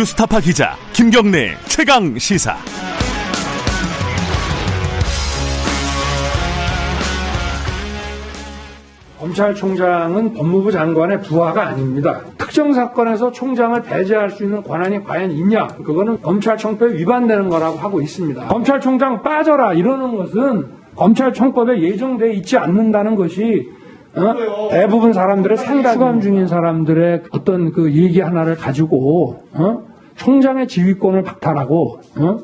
뉴스타파 기자 김경래 최강 시사. 검찰총장은 법무부 장관의 부하가 아닙니다. 특정 사건에서 총장을 배제할 수 있는 권한이 과연 있냐? 그거는 검찰청법에 위반되는 거라고 하고 있습니다. 검찰총장 빠져라 이러는 것은 검찰청법에 예정돼 있지 않는다는 것이 어? 대부분 사람들의 생각 수감 중인 사람들의 어떤 그 얘기 하나를 가지고 어? 총장의 지휘권을 박탈하고 어?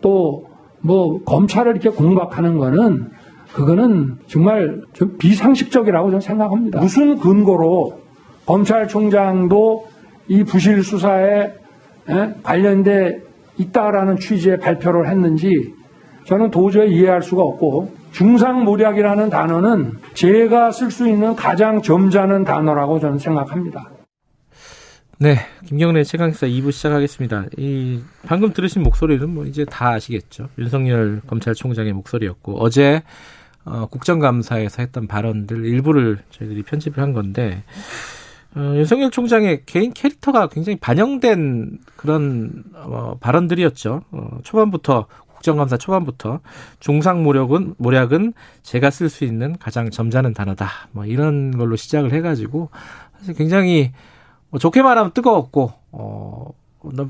또뭐 검찰을 이렇게 공박하는 거는 그거는 정말 좀 비상식적이라고 저는 생각합니다. 무슨 근거로 검찰총장도 이 부실 수사에 관련돼 있다라는 취지의 발표를 했는지 저는 도저히 이해할 수가 없고 중상모략이라는 단어는 제가 쓸 수 있는 가장 점잖은 단어라고 저는 생각합니다. 네, 김경래 최강사 2부 시작하겠습니다. 이 방금 들으신 목소리는 뭐 이제 다 아시겠죠. 윤석열 검찰총장의 목소리였고 어제 어, 국정감사에서 했던 발언들 일부를 저희들이 편집을 한 건데 어, 윤석열 총장의 개인 캐릭터가 굉장히 반영된 그런 어, 발언들이었죠. 어, 초반부터 국정감사 초반부터 중상 모략은 모략은 제가 쓸 수 있는 가장 점잖은 단어다. 뭐 이런 걸로 시작을 해가지고 사실 굉장히 뭐 좋게 말하면 뜨거웠고 어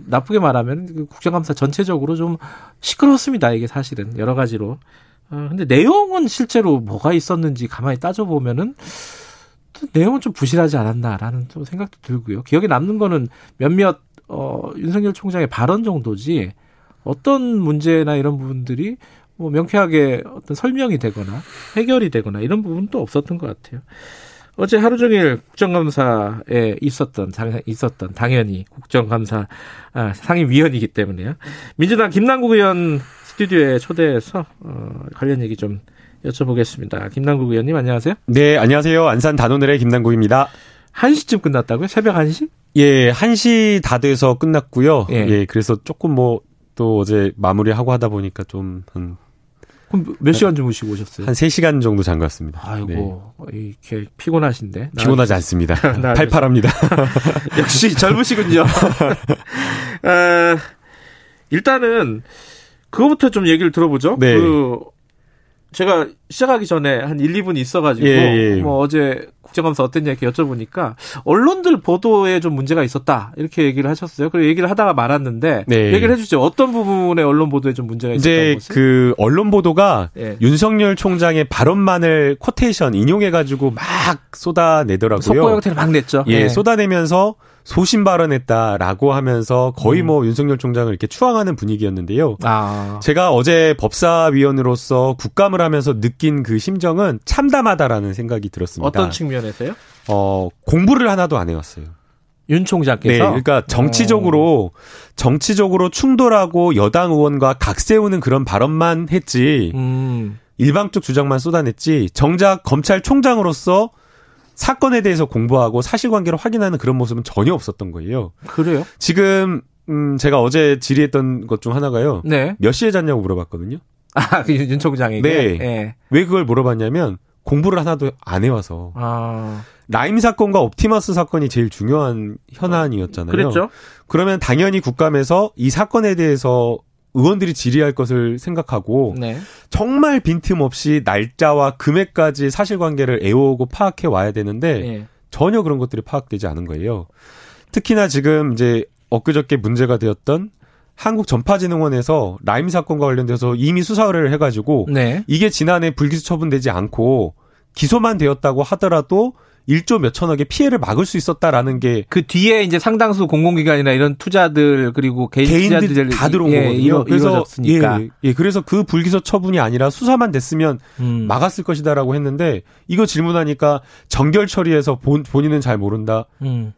나쁘게 말하면 그 국정감사 전체적으로 좀 시끄러웠습니다. 이게 사실은 여러 가지로 어, 근데 내용은 실제로 뭐가 있었는지 가만히 따져보면은 또 내용은 좀 부실하지 않았나라는 또 생각도 들고요. 기억에 남는 거는 몇몇, 어, 윤석열 총장의 발언 정도지 어떤 문제나 이런 부분들이 뭐 명쾌하게 어떤 설명이 되거나 해결이 되거나 이런 부분은 또 없었던 것 같아요. 어제 하루 종일 국정감사에 있었던 있었던 당연히 국정감사 아, 상임위원이기 때문에요. 민주당 김남국 의원 스튜디오에 초대해서 어, 관련 얘기 좀 여쭤보겠습니다. 김남국 의원님 안녕하세요. 네, 안녕하세요. 안산 단오늘의 김남국입니다. 1시쯤 끝났다고요? 새벽 1시? 예, 1시 다 돼서 끝났고요. 예, 예 그래서 조금 뭐 또 어제 마무리하고 하다 보니까 좀 한. 그럼 몇 시간 주무시고 오셨어요? 한 3시간 정도 잔 것 같습니다. 아이고, 네. 이렇게 피곤하신데. 피곤하지 않습니다. 팔팔합니다. 역시 젊으시군요. 아, 일단은 그거부터 좀 얘기를 들어보죠. 네. 그 제가 시작하기 전에 한 1, 2분 있어가지고 예, 예. 뭐 어제 국정감사 어땠냐 이렇게 여쭤보니까 언론들 보도에 좀 문제가 있었다 이렇게 얘기를 하셨어요. 그리고 얘기를 하다가 말았는데 네. 얘기를 해주죠. 어떤 부분에 언론 보도에 좀 문제가 있었다는 것을? 그 언론 보도가 예. 윤석열 총장의 발언만을 코테이션 인용해가지고 막 쏟아내더라고요. 속보 형태를 막 냈죠. 예, 예. 쏟아내면서 소신 발언했다라고 하면서 거의 음. 뭐 윤석열 총장을 이렇게 추앙하는 분위기였는데요. 아. 제가 어제 법사위원으로서 국감을 하면서 느낀 그 심정은 참담하다라는 생각이 들었습니다. 어떤 측면에서요? 어, 공부를 하나도 안 해왔어요. 윤 총장께서 네, 그러니까 정치적으로 어. 정치적으로 충돌하고 여당 의원과 각 세우는 그런 발언만 했지 음. 일방적 주장만 쏟아냈지 정작 검찰총장으로서 사건에 대해서 공부하고 사실관계를 확인하는 그런 모습은 전혀 없었던 거예요. 그래요? 지금 음 제가 어제 질의했던 것 중 하나가요. 네. 몇 시에 잤냐고 물어봤거든요. 아, 그윤 총장에게. 네. 네. 왜 그걸 물어봤냐면 공부를 하나도 안 해와서. 아. 라임 사건과 옵티머스 사건이 제일 중요한 현안이었잖아요. 그랬죠. 그러면 당연히 국감에서 이 사건에 대해서 의원들이 질의할 것을 생각하고 네. 정말 빈틈없이 날짜와 금액까지 사실관계를 애워오고 파악해 와야 되는데 네. 전혀 그런 것들이 파악되지 않은 거예요. 특히나 지금 이제 엊그저께 문제가 되었던 한국전파진흥원에서 라임 사건과 관련돼서 이미 수사 의뢰를 해가지고 네. 이게 지난해 불기소 처분되지 않고 기소만 되었다고 하더라도 1조 몇천억의 피해를 막을 수 있었다라는 게 그 뒤에 이제 상당수 공공기관이나 이런 투자들 그리고 개인 개인들 투자들 다 들어온 예, 거거든요. 이루, 그래서 예, 예, 그래서 그 불기소 처분이 아니라 수사만 됐으면 음. 막았을 것이다라고 했는데 이거 질문하니까 정결 처리해서 본, 본인은 잘 모른다. 음.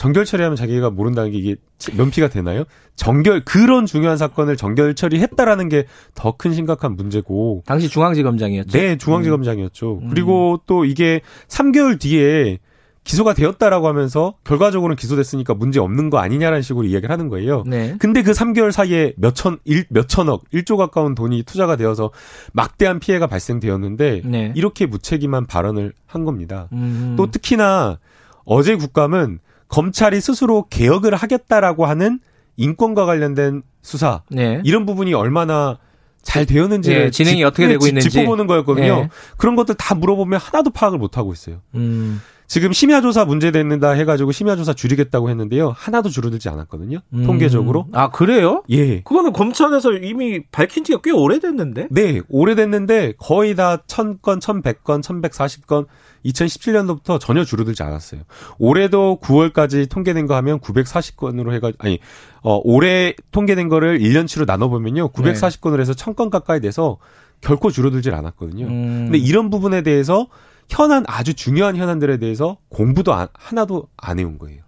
정결 처리하면 자기가 모른다는 게 이게 면피가 되나요? 정결 그런 중요한 사건을 정결 처리했다라는 게 더 큰 심각한 문제고 당시 중앙지검장이었죠. 네, 중앙지검장이었죠. 음. 그리고 또 이게 3개월 뒤에 기소가 되었다라고 하면서 결과적으로는 기소됐으니까 문제 없는 거 아니냐라는 식으로 이야기를 하는 거예요. 네. 근데 그 3개월 사이에 몇천 일 몇천억, 1조 가까운 돈이 투자가 되어서 막대한 피해가 발생되었는데 네. 이렇게 무책임한 발언을 한 겁니다. 음. 또 특히나 어제 국감은 검찰이 스스로 개혁을 하겠다라고 하는 인권과 관련된 수사 네. 이런 부분이 얼마나 잘 되었는지 네, 진행이 지, 어떻게 되고 있는지 짚어보는 거였거든요. 네. 그런 것들 다 물어보면 하나도 파악을 못 하고 있어요. 음. 지금 심야조사 문제됐는다 해가지고 심야조사 줄이겠다고 했는데요. 하나도 줄어들지 않았거든요. 음. 통계적으로. 아, 그래요? 예. 그거는 검찰에서 이미 밝힌 지가 꽤 오래됐는데? 네, 오래됐는데 거의 다 1000건, 1100건, 1140건 2017년도부터 전혀 줄어들지 않았어요. 올해도 9월까지 통계된 거 하면 940건으로 해가 아니, 어, 올해 통계된 거를 1년치로 나눠보면요. 940건을 해서 1000건 가까이 돼서 결코 줄어들질 않았거든요. 음. 근데 이런 부분에 대해서 현안 아주 중요한 현안들에 대해서 공부도 안, 하나도 안 해온 거예요.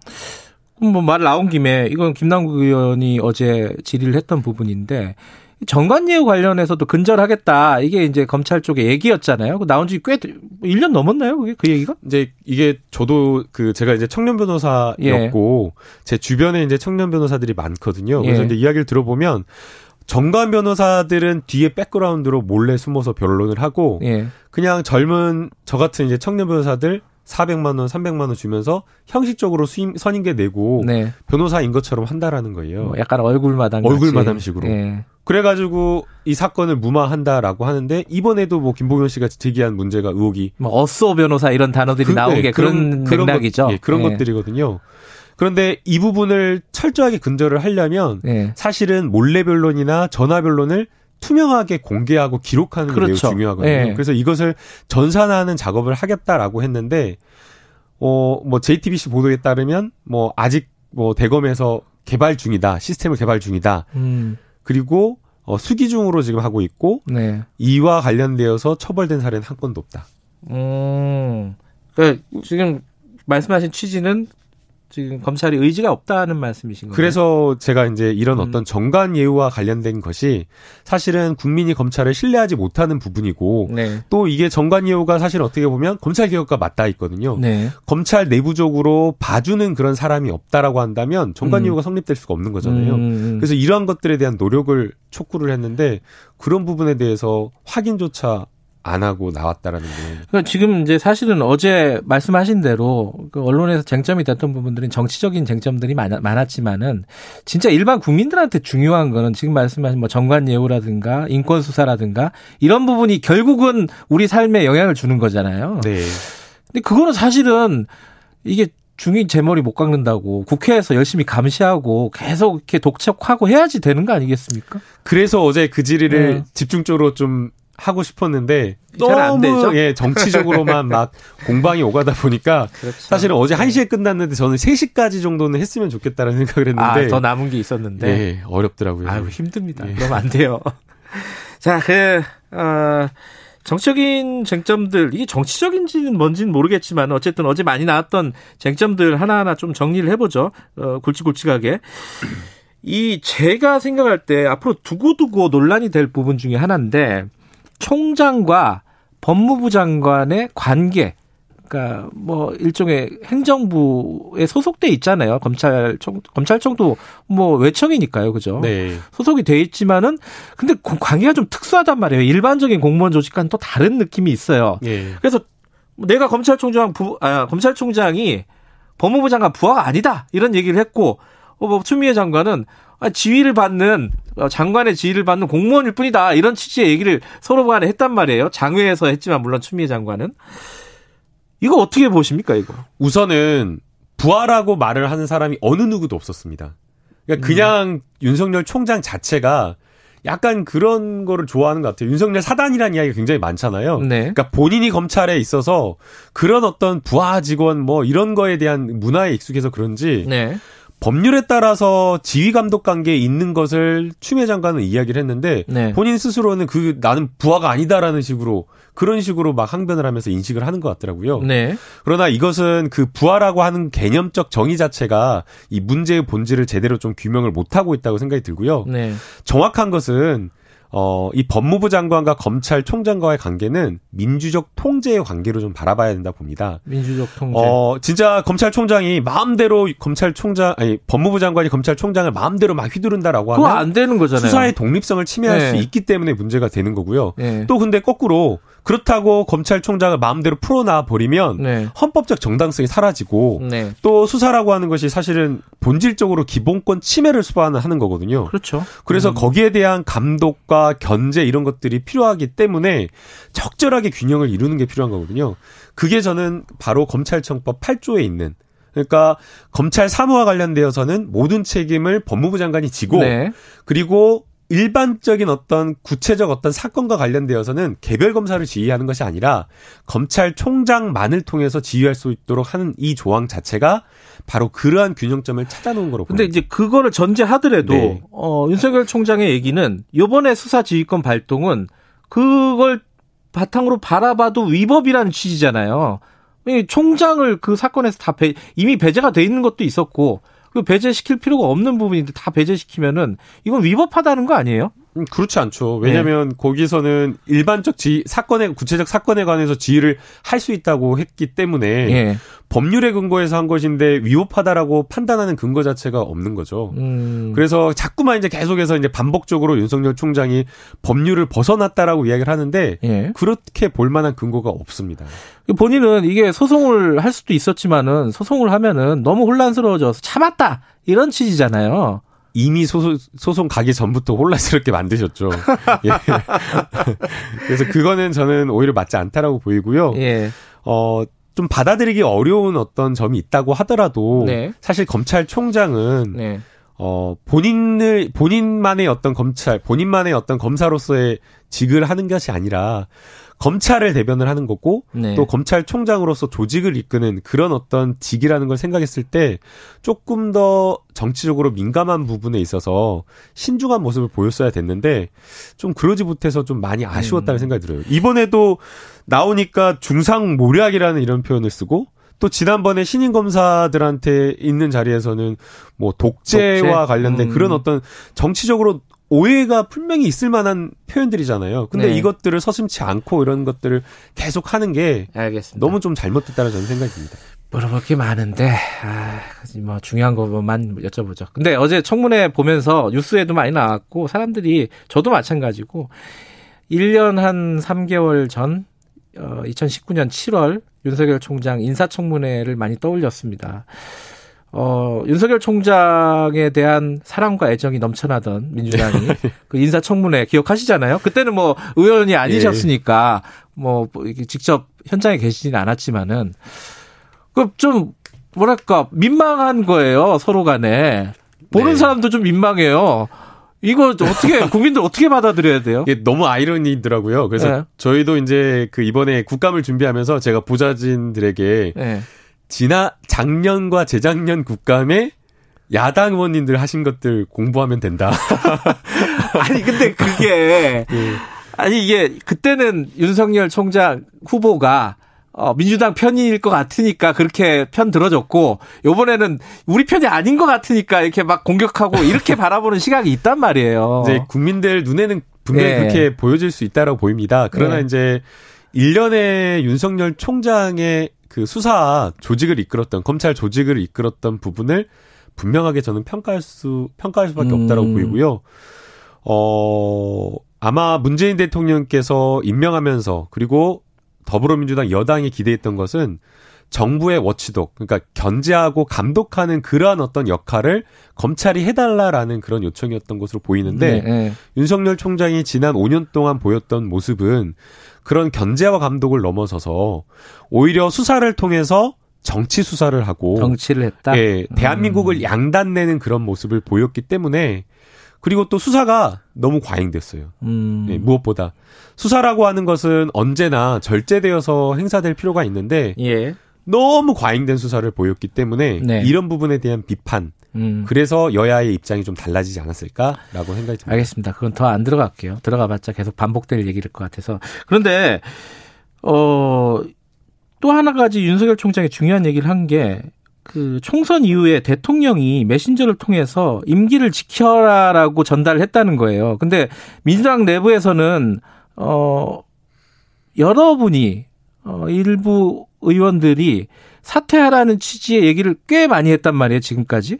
뭐 말 나온 김에 이건 김남국 의원이 어제 질의를 했던 부분인데 정관예우 관련해서도 근절하겠다. 이게 이제 검찰 쪽의 얘기였잖아요. 그 나온 지 꽤 1년 넘었나요? 그게 그 얘기가? 이제 이게 저도 그 제가 이제 청년 변호사였고 예. 제 주변에 이제 청년 변호사들이 많거든요. 그래서 예. 이제 이야기를 들어보면 정관 변호사들은 뒤에 백그라운드로 몰래 숨어서 변론을 하고 예. 그냥 젊은 저 같은 이제 청년 변호사들 400만 원, 300만 원 주면서 형식적으로 수임 선임계 내고 네. 변호사인 것처럼 한다라는 거예요. 뭐 약간 얼굴 마담 얼굴 마담식으로. 예. 그래가지고 이 사건을 무마한다라고 하는데 이번에도 뭐 김봉현 씨가 제기한 문제가 의혹이 뭐 어쏘 변호사 이런 단어들이 그, 나오게 네, 그런, 그런 맥락이죠. 것, 예, 그런 예. 것들이거든요. 그런데 이 부분을 철저하게 근절을 하려면 네. 사실은 몰래 변론이나 전화 변론을 투명하게 공개하고 기록하는 게 그렇죠. 매우 중요하거든요. 네. 그래서 이것을 전산화하는 작업을 하겠다라고 했는데 어 뭐 JTBC 보도에 따르면 뭐 아직 뭐 대검에서 개발 중이다. 시스템을 개발 중이다. 음. 그리고 어 수기 중으로 지금 하고 있고 네. 이와 관련되어서 처벌된 사례는 한 건도 없다. 음. 그러니까 지금 말씀하신 취지는 지금 검찰이 의지가 없다는 말씀이신 거예요. 그래서 제가 이제 이런 음. 어떤 정관 예우와 관련된 것이 사실은 국민이 검찰을 신뢰하지 못하는 부분이고 네. 또 이게 정관 예우가 사실 어떻게 보면 검찰 개혁과 맞닿아 있거든요. 네. 검찰 내부적으로 봐주는 그런 사람이 없다라고 한다면 정관 음. 예우가 성립될 수가 없는 거잖아요. 음, 음, 음. 그래서 이러한 것들에 대한 노력을 촉구를 했는데 그런 부분에 대해서 확인조차 안 하고 나왔다라는 게. 그러니까 지금 이제 사실은 어제 말씀하신 대로 그 언론에서 쟁점이 됐던 부분들은 정치적인 쟁점들이 많았지만은 진짜 일반 국민들한테 중요한 거는 지금 말씀하신 뭐 정관 예우라든가 인권 수사라든가 이런 부분이 결국은 우리 삶에 영향을 주는 거잖아요. 네. 근데 그거는 사실은 이게 중위 제 머리 못 깎는다고 국회에서 열심히 감시하고 계속 이렇게 독촉하고 해야지 되는 거 아니겠습니까? 그래서 어제 그 질의를 네. 집중적으로 좀 하고 싶었는데 너무 예 정치적으로만 막 공방이 오가다 보니까 그렇죠. 사실은 어제 1시에 끝났는데 저는 3시까지 정도는 했으면 좋겠다는 생각을 했는데 아, 더 남은 게 있었는데 예, 어렵더라고요. 아유 힘듭니다. 예. 그러면 안 돼요. 자, 그 어, 정치적인 쟁점들 이게 정치적인지는 뭔지는 모르겠지만 어쨌든 어제 많이 나왔던 쟁점들 하나하나 좀 정리를 해보죠. 어, 굵직굵직하게. 이 제가 생각할 때 앞으로 두고두고 논란이 될 부분 중에 하나인데 총장과 법무부 장관의 관계 그러니까 뭐 일종의 행정부에 소속돼 있잖아요. 검찰청 검찰청도 뭐 외청이니까요, 그죠? 네. 소속이 돼 있지만은 근데 관계가 좀 특수하단 말이에요. 일반적인 공무원 조직과는 또 다른 느낌이 있어요. 네. 그래서 내가 검찰총장 부 아, 검찰총장이 법무부 장관 부하가 아니다 이런 얘기를 했고 어, 뭐 추미애 장관은 아, 지위를 받는 어, 장관의 지위를 받는 공무원일 뿐이다 이런 취지의 얘기를 서로 간에 했단 말이에요. 장외에서 했지만 물론 추미애 장관은 이거 어떻게 보십니까 이거? 우선은 부하라고 말을 하는 사람이 어느 누구도 없었습니다. 그러니까 그냥 음. 윤석열 총장 자체가 약간 그런 거를 좋아하는 것 같아요. 윤석열 사단이라는 이야기가 굉장히 많잖아요. 네. 그러니까 본인이 검찰에 있어서 그런 어떤 부하 직원 뭐 이런 거에 대한 문화에 익숙해서 그런지 네. 법률에 따라서 지휘 감독 관계에 있는 것을 추미애 장관은 이야기를 했는데 네. 본인 스스로는 그 나는 부하가 아니다라는 식으로 그런 식으로 막 항변을 하면서 인식을 하는 것 같더라고요. 네. 그러나 이것은 그 부하라고 하는 개념적 정의 자체가 이 문제의 본질을 제대로 좀 규명을 못 하고 있다고 생각이 들고요. 네. 정확한 것은 어, 이 법무부 장관과 검찰총장과의 관계는 민주적 통제의 관계로 좀 바라봐야 된다 봅니다. 민주적 통제. 어, 진짜 검찰총장이 마음대로 검찰총장, 아니, 법무부 장관이 검찰총장을 마음대로 막 휘두른다라고 하면. 안 되는 거잖아요. 수사의 독립성을 침해할 네. 수 있기 때문에 문제가 되는 거고요. 네. 또 근데 거꾸로 그렇다고 검찰총장을 마음대로 풀어놔 버리면 네. 헌법적 정당성이 사라지고 네. 또 수사라고 하는 것이 사실은 본질적으로 기본권 침해를 수반하는 거거든요. 그렇죠. 그래서 음. 거기에 대한 감독과 견제 이런 것들이 필요하기 때문에 적절하게 균형을 이루는 게 필요한 거거든요. 그게 저는 바로 검찰청법 8조에 있는 그러니까 검찰 사무와 관련되어서는 모든 책임을 법무부 장관이 지고 네. 그리고 일반적인 어떤 구체적 어떤 사건과 관련되어서는 개별 검사를 지휘하는 것이 아니라 검찰총장만을 통해서 지휘할 수 있도록 하는 이 조항 자체가 바로 그러한 균형점을 찾아놓은 거로 근데 이제 그거를 전제하더라도 네. 어 윤석열 총장의 얘기는 요번에 수사 지휘권 발동은 그걸 바탕으로 바라봐도 위법이라는 취지잖아요. 총장을 그 사건에서 다 배, 이미 배제가 돼 있는 것도 있었고 그 배제시킬 필요가 없는 부분인데 다 배제시키면은 이건 위법하다는 거 아니에요? 음, 그렇지 않죠. 왜냐하면 네. 거기서는 일반적 지 사건에 구체적 사건에 관해서 지휘를 할 수 있다고 했기 때문에 네. 법률에 근거해서 한 것인데 위법하다라고 판단하는 근거 자체가 없는 거죠. 음. 그래서 자꾸만 이제 계속해서 이제 반복적으로 윤석열 총장이 법률을 벗어났다라고 이야기를 하는데 네. 그렇게 볼 만한 근거가 없습니다. 본인은 이게 소송을 할 수도 있었지만은 소송을 하면은 너무 혼란스러워져서 참았다 이런 취지잖아요. 이미 소송, 소송 가기 전부터 혼란스럽게 만드셨죠. 예. 그래서 그거는 저는 오히려 맞지 않다라고 보이고요. 예. 어, 좀 받아들이기 어려운 어떤 점이 있다고 하더라도 네. 사실 검찰총장은 네. 어, 본인을, 본인만의 어떤 검찰, 본인만의 어떤 검사로서의 직을 하는 것이 아니라 검찰을 대변을 하는 거고 네. 또 검찰총장으로서 조직을 이끄는 그런 어떤 직이라는 걸 생각했을 때 조금 더 정치적으로 민감한 부분에 있어서 신중한 모습을 보였어야 됐는데 좀 그러지 못해서 좀 많이 아쉬웠다는 음. 생각이 들어요. 이번에도 나오니까 중상 모략이라는 이런 표현을 쓰고 또 지난번에 신임 검사들한테 있는 자리에서는 뭐 독재와 독재? 관련된 음. 그런 어떤 정치적으로 오해가 분명히 있을 만한 표현들이잖아요. 근데 네. 이것들을 서슴치 않고 이런 것들을 계속 하는 게 알겠습니다. 너무 좀 잘못됐다는 저는 생각이 듭니다. 물어볼 게 많은데, 아, 뭐 중요한 것만 여쭤보죠. 근데 어제 청문회 보면서 뉴스에도 많이 나왔고 사람들이 저도 마찬가지고 1년 한 3개월 전 어, 2019년 7월 윤석열 총장 인사청문회를 많이 떠올렸습니다. 어, 윤석열 총장에 대한 사랑과 애정이 넘쳐나던 민주당이 그 인사청문회 기억하시잖아요. 그때는 뭐 의원이 아니셨으니까 뭐 직접 현장에 계시지는 않았지만은 그좀 뭐랄까 민망한 거예요 서로 간에 보는 네. 사람도 좀 민망해요. 이거 어떻게 국민들 어떻게 받아들여야 돼요? 이게 너무 아이러니더라고요. 그래서 네. 저희도 이제 그 이번에 국감을 준비하면서 제가 보좌진들에게 네. 지난 작년과 재작년 국감에 야당 의원님들 하신 것들 공부하면 된다. 아니 근데 그게 네. 아니 이게 그때는 윤석열 총장 후보가 어, 민주당 편일 것 같으니까 그렇게 편 들어줬고 요번에는 우리 편이 아닌 것 같으니까 이렇게 막 공격하고 이렇게 바라보는 시각이 있단 말이에요. 이제 국민들 눈에는 분명히 네. 그렇게 보여질 수 있다라고 보입니다. 그러나 네. 이제 1년의 윤석열 총장의 그 수사 조직을 이끌었던 검찰 조직을 이끌었던 부분을 분명하게 저는 평가할 수 평가할 수밖에 음. 없다라고 보이고요. 어 아마 문재인 대통령께서 임명하면서 그리고 더불어민주당 여당이 기대했던 것은 정부의 워치독, 그러니까 견제하고 감독하는 그러한 어떤 역할을 검찰이 해달라라는 그런 요청이었던 것으로 보이는데 네, 네. 윤석열 총장이 지난 5년 동안 보였던 모습은 그런 견제와 감독을 넘어서서 오히려 수사를 통해서 정치 수사를 하고 정치를 했다. 예, 대한민국을 음. 양단내는 그런 모습을 보였기 때문에 그리고 또 수사가 너무 과잉됐어요. 음. 예, 무엇보다 수사라고 하는 것은 언제나 절제되어서 행사될 필요가 있는데 예. 너무 과잉된 수사를 보였기 때문에 네. 이런 부분에 대한 비판 음. 그래서 여야의 입장이 좀 달라지지 않았을까라고 생각이 듭니다. 알겠습니다. 그건 더 안 들어갈게요. 들어가봤자 계속 반복될 얘기일 것 같아서 그런데 어. 또 하나 가지 윤석열 총장이 중요한 얘기를 한게 그 총선 이후에 대통령이 메신저를 통해서 임기를 지켜라라고 전달을 했다는 거예요. 근데 민주당 내부에서는 어 여러분이 어 일부 의원들이 사퇴하라는 취지의 얘기를 꽤 많이 했단 말이에요, 지금까지.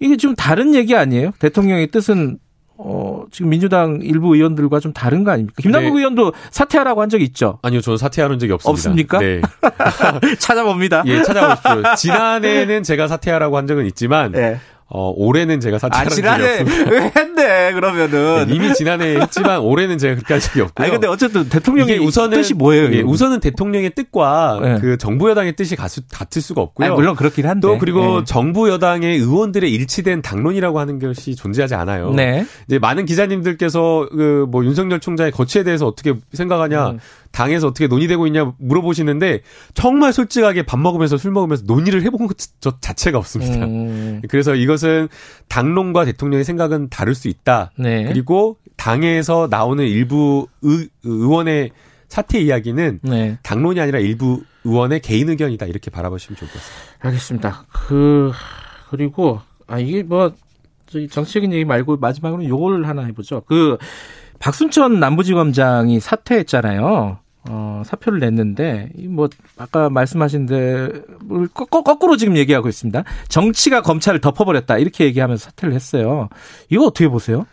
이게 좀 다른 얘기 아니에요? 대통령의 뜻은 어, 지금 민주당 일부 의원들과 좀 다른 거 아닙니까? 김남국 네. 의원도 사퇴하라고 한 적이 있죠? 아니요, 저는 사퇴하는 적이 없습니다. 없습니까? 네. 찾아봅니다. 예, 찾아보십시오. 지난해는 제가 사퇴하라고 한 적은 있지만, 네. 어, 올해는 제가 사퇴한 아, 지난해 왜 했네, 그러면은. 네, 이미 지난해 했지만 올해는 제가 그렇게 한 적이 없고요. 아니, 근데 어쨌든 대통령의 우선은, 뜻이 뭐예요? 예, 우선은 대통령의 뜻과 네. 그 정부 여당의 뜻이 같을 수가 없고요. 아니, 물론 그렇긴 한데. 또 그리고 네. 정부 여당의 의원들의 일치된 당론이라고 하는 것이 존재하지 않아요. 네. 이제 많은 기자님들께서 그 뭐 윤석열 총장의 거취에 대해서 어떻게 생각하냐. 음. 당에서 어떻게 논의되고 있냐 물어보시는데 정말 솔직하게 밥 먹으면서 술 먹으면서 논의를 해본 것 자체가 없습니다. 음. 그래서 이것은 당론과 대통령의 생각은 다를 수 있다. 네. 그리고 당에서 나오는 일부 의, 의원의 사퇴 이야기는 네. 당론이 아니라 일부 의원의 개인 의견이다 이렇게 바라보시면 좋을 것 같습니다. 알겠습니다. 그 그리고 아 이게 뭐 정치적인 얘기 말고 마지막으로 요걸 하나 해보죠. 그 박순천 남부지검장이 사퇴했잖아요. 어, 사표를 냈는데 뭐 아까 말씀하신 대로 거꾸로 지금 얘기하고 있습니다. 정치가 검찰을 덮어버렸다 이렇게 얘기하면서 사퇴를 했어요. 이거 어떻게 보세요?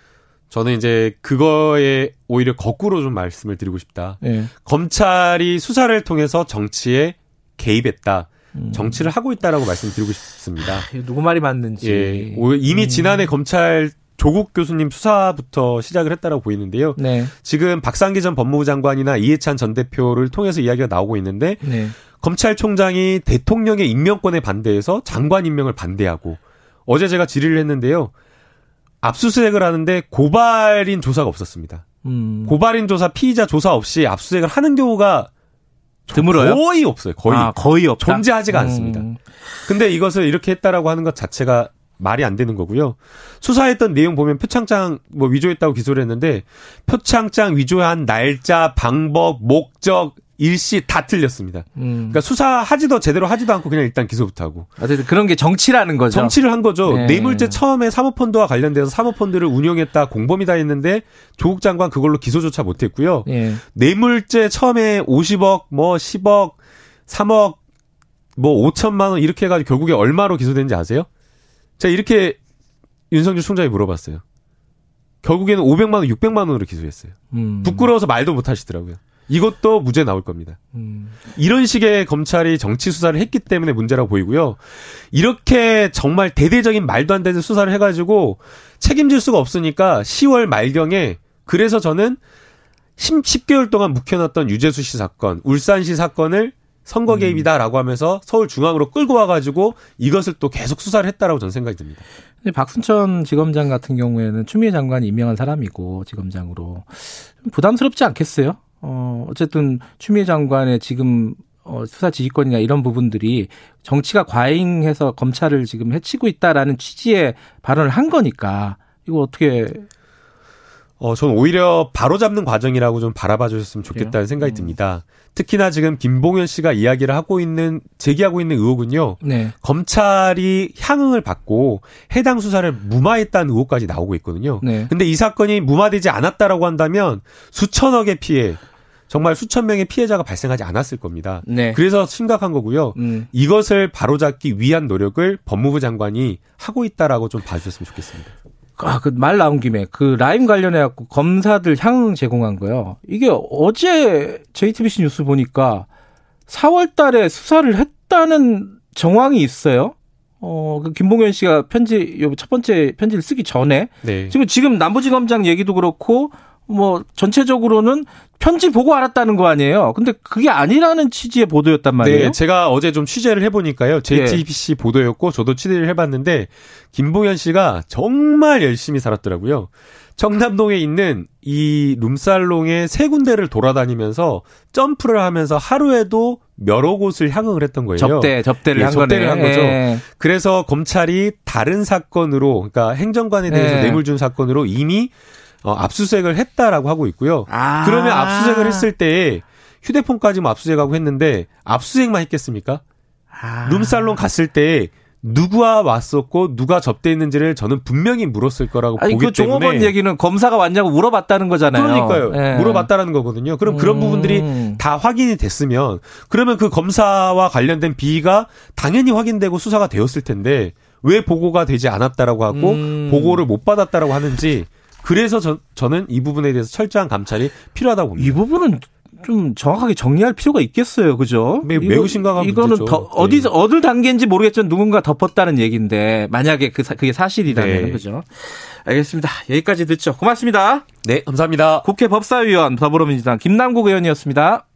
저는 이제 그거에 오히려 거꾸로 좀 말씀을 드리고 싶다. 네. 검찰이 수사를 통해서 정치에 개입했다. 음. 정치를 하고 있다라고 말씀드리고 싶습니다. 아, 누구 말이 맞는지. 예, 이미 음. 지난해 검찰 조국 교수님 수사부터 시작을 했다라고 보이는데요. 네. 지금 박상기 전 법무부 장관이나 이해찬 전 대표를 통해서 이야기가 나오고 있는데 네. 검찰총장이 대통령의 임명권에 반대해서 장관 임명을 반대하고 어제 제가 질의를 했는데요. 압수수색을 하는데 고발인 조사가 없었습니다. 음. 고발인 조사, 피의자 조사 없이 압수수색을 하는 경우가 드물어요? 거의 없어요. 거의. 아, 거의 없다. 존재하지가 음. 않습니다. 근데 이것을 이렇게 했다라고 하는 것 자체가 말이 안 되는 거고요. 수사했던 내용 보면 표창장 뭐 위조했다고 기소를 했는데 표창장 위조한 날짜, 방법, 목적, 일시 다 틀렸습니다. 음. 그러니까 수사하지도 제대로 하지도 않고 그냥 일단 기소부터 하고. 어쨌든 그런 게 정치라는 거죠. 정치를 한 거죠. 네. 뇌물죄 처음에 사모펀드와 관련돼서 사모펀드를 운영했다 공범이다 했는데 조국 장관 그걸로 기소조차 못했고요. 네. 뇌물죄 처음에 50억, 뭐 10억, 3억, 뭐 5천만 원 이렇게 해가지고 결국에 얼마로 기소된지 아세요? 자, 이렇게 윤석열 총장이 물어봤어요. 결국에는 500만 원, 600만 원으로 기소했어요. 음. 부끄러워서 말도 못 하시더라고요. 이것도 무죄 나올 겁니다. 음. 이런 식의 검찰이 정치 수사를 했기 때문에 문제라고 보이고요. 이렇게 정말 대대적인 말도 안 되는 수사를 해가지고 책임질 수가 없으니까 10월 말경에 그래서 저는 10, 개월 동안 묵혀놨던 유재수 씨 사건, 울산시 사건을 선거 개입이다라고 하면서 서울 중앙으로 끌고 와가지고 이것을 또 계속 수사를 했다라고 저는 생각이 듭니다. 박순천 지검장 같은 경우에는 추미애 장관이 임명한 사람이고 지검장으로 부담스럽지 않겠어요? 어 어쨌든 추미애 장관의 지금 어, 수사 지휘권이나 이런 부분들이 정치가 과잉해서 검찰을 지금 해치고 있다라는 취지의 발언을 한 거니까 이거 어떻게 어, 저는 오히려 바로잡는 과정이라고 좀 바라봐 주셨으면 좋겠다는 생각이 음. 듭니다. 특히나 지금 김봉현 씨가 이야기를 하고 있는 제기하고 있는 의혹은요. 네. 검찰이 향응을 받고 해당 수사를 무마했다는 의혹까지 나오고 있거든요. 네. 근데 이 사건이 무마되지 않았다라고 한다면 수천억의 피해 정말 수천 명의 피해자가 발생하지 않았을 겁니다. 네. 그래서 심각한 거고요. 음. 이것을 바로잡기 위한 노력을 법무부 장관이 하고 있다라고 좀 봐주셨으면 좋겠습니다. 아, 그 말 나온 김에 그 라임 관련해 갖고 검사들 향 제공한 거요. 이게 어제 JTBC 뉴스 보니까 4월 달에 수사를 했다는 정황이 있어요. 어, 그 김봉현 씨가 편지, 첫 번째 편지를 쓰기 전에. 네. 지금, 지금 남부지검장 얘기도 그렇고, 뭐 전체적으로는 편지 보고 알았다는 거 아니에요. 근데 그게 아니라는 취지의 보도였단 말이에요. 네, 제가 어제 좀 취재를 해보니까요. JTBC 네. 보도였고 저도 취재를 해봤는데 김봉현 씨가 정말 열심히 살았더라고요. 청담동에 있는 이 룸살롱의 세 군데를 돌아다니면서 점프를 하면서 하루에도 여러 곳을 향응을 했던 거예요. 접대, 접대를 예, 한 접대를 거네. 한 거죠. 예. 그래서 검찰이 다른 사건으로, 그러니까 행정관에 대해서 예. 뇌물 준 사건으로 이미 어, 압수수색을 했다라고 하고 있고요. 아. 그러면 압수수색을 했을 때 휴대폰까지 뭐 압수수색하고 했는데 압수수색만 했겠습니까? 아. 룸살롱 갔을 때 누구와 왔었고 누가 접대했는지를 저는 분명히 물었을 거라고 아니, 보기 그 때문에 종업원 얘기는 검사가 왔냐고 물어봤다는 거잖아요. 그러니까요. 네. 물어봤다라는 거거든요. 그럼 그런 음. 부분들이 다 확인이 됐으면 그러면 그 검사와 관련된 비위가 당연히 확인되고 수사가 되었을 텐데 왜 보고가 되지 않았다라고 하고 음. 보고를 못 받았다라고 하는지 그래서 저, 저는 이 부분에 대해서 철저한 감찰이 필요하다고 봅니다. 이 부분은 좀 정확하게 정리할 필요가 있겠어요. 그죠? 매, 매우 심각한 이거는 문제죠. 더, 어디서 네. 어느 단계인지 모르겠지만 누군가 덮었다는 얘기인데 만약에 그 그게 사실이라면 네. 그죠? 알겠습니다. 여기까지 듣죠. 고맙습니다. 네, 감사합니다. 국회 법사위원 더불어민주당 김남국 의원이었습니다.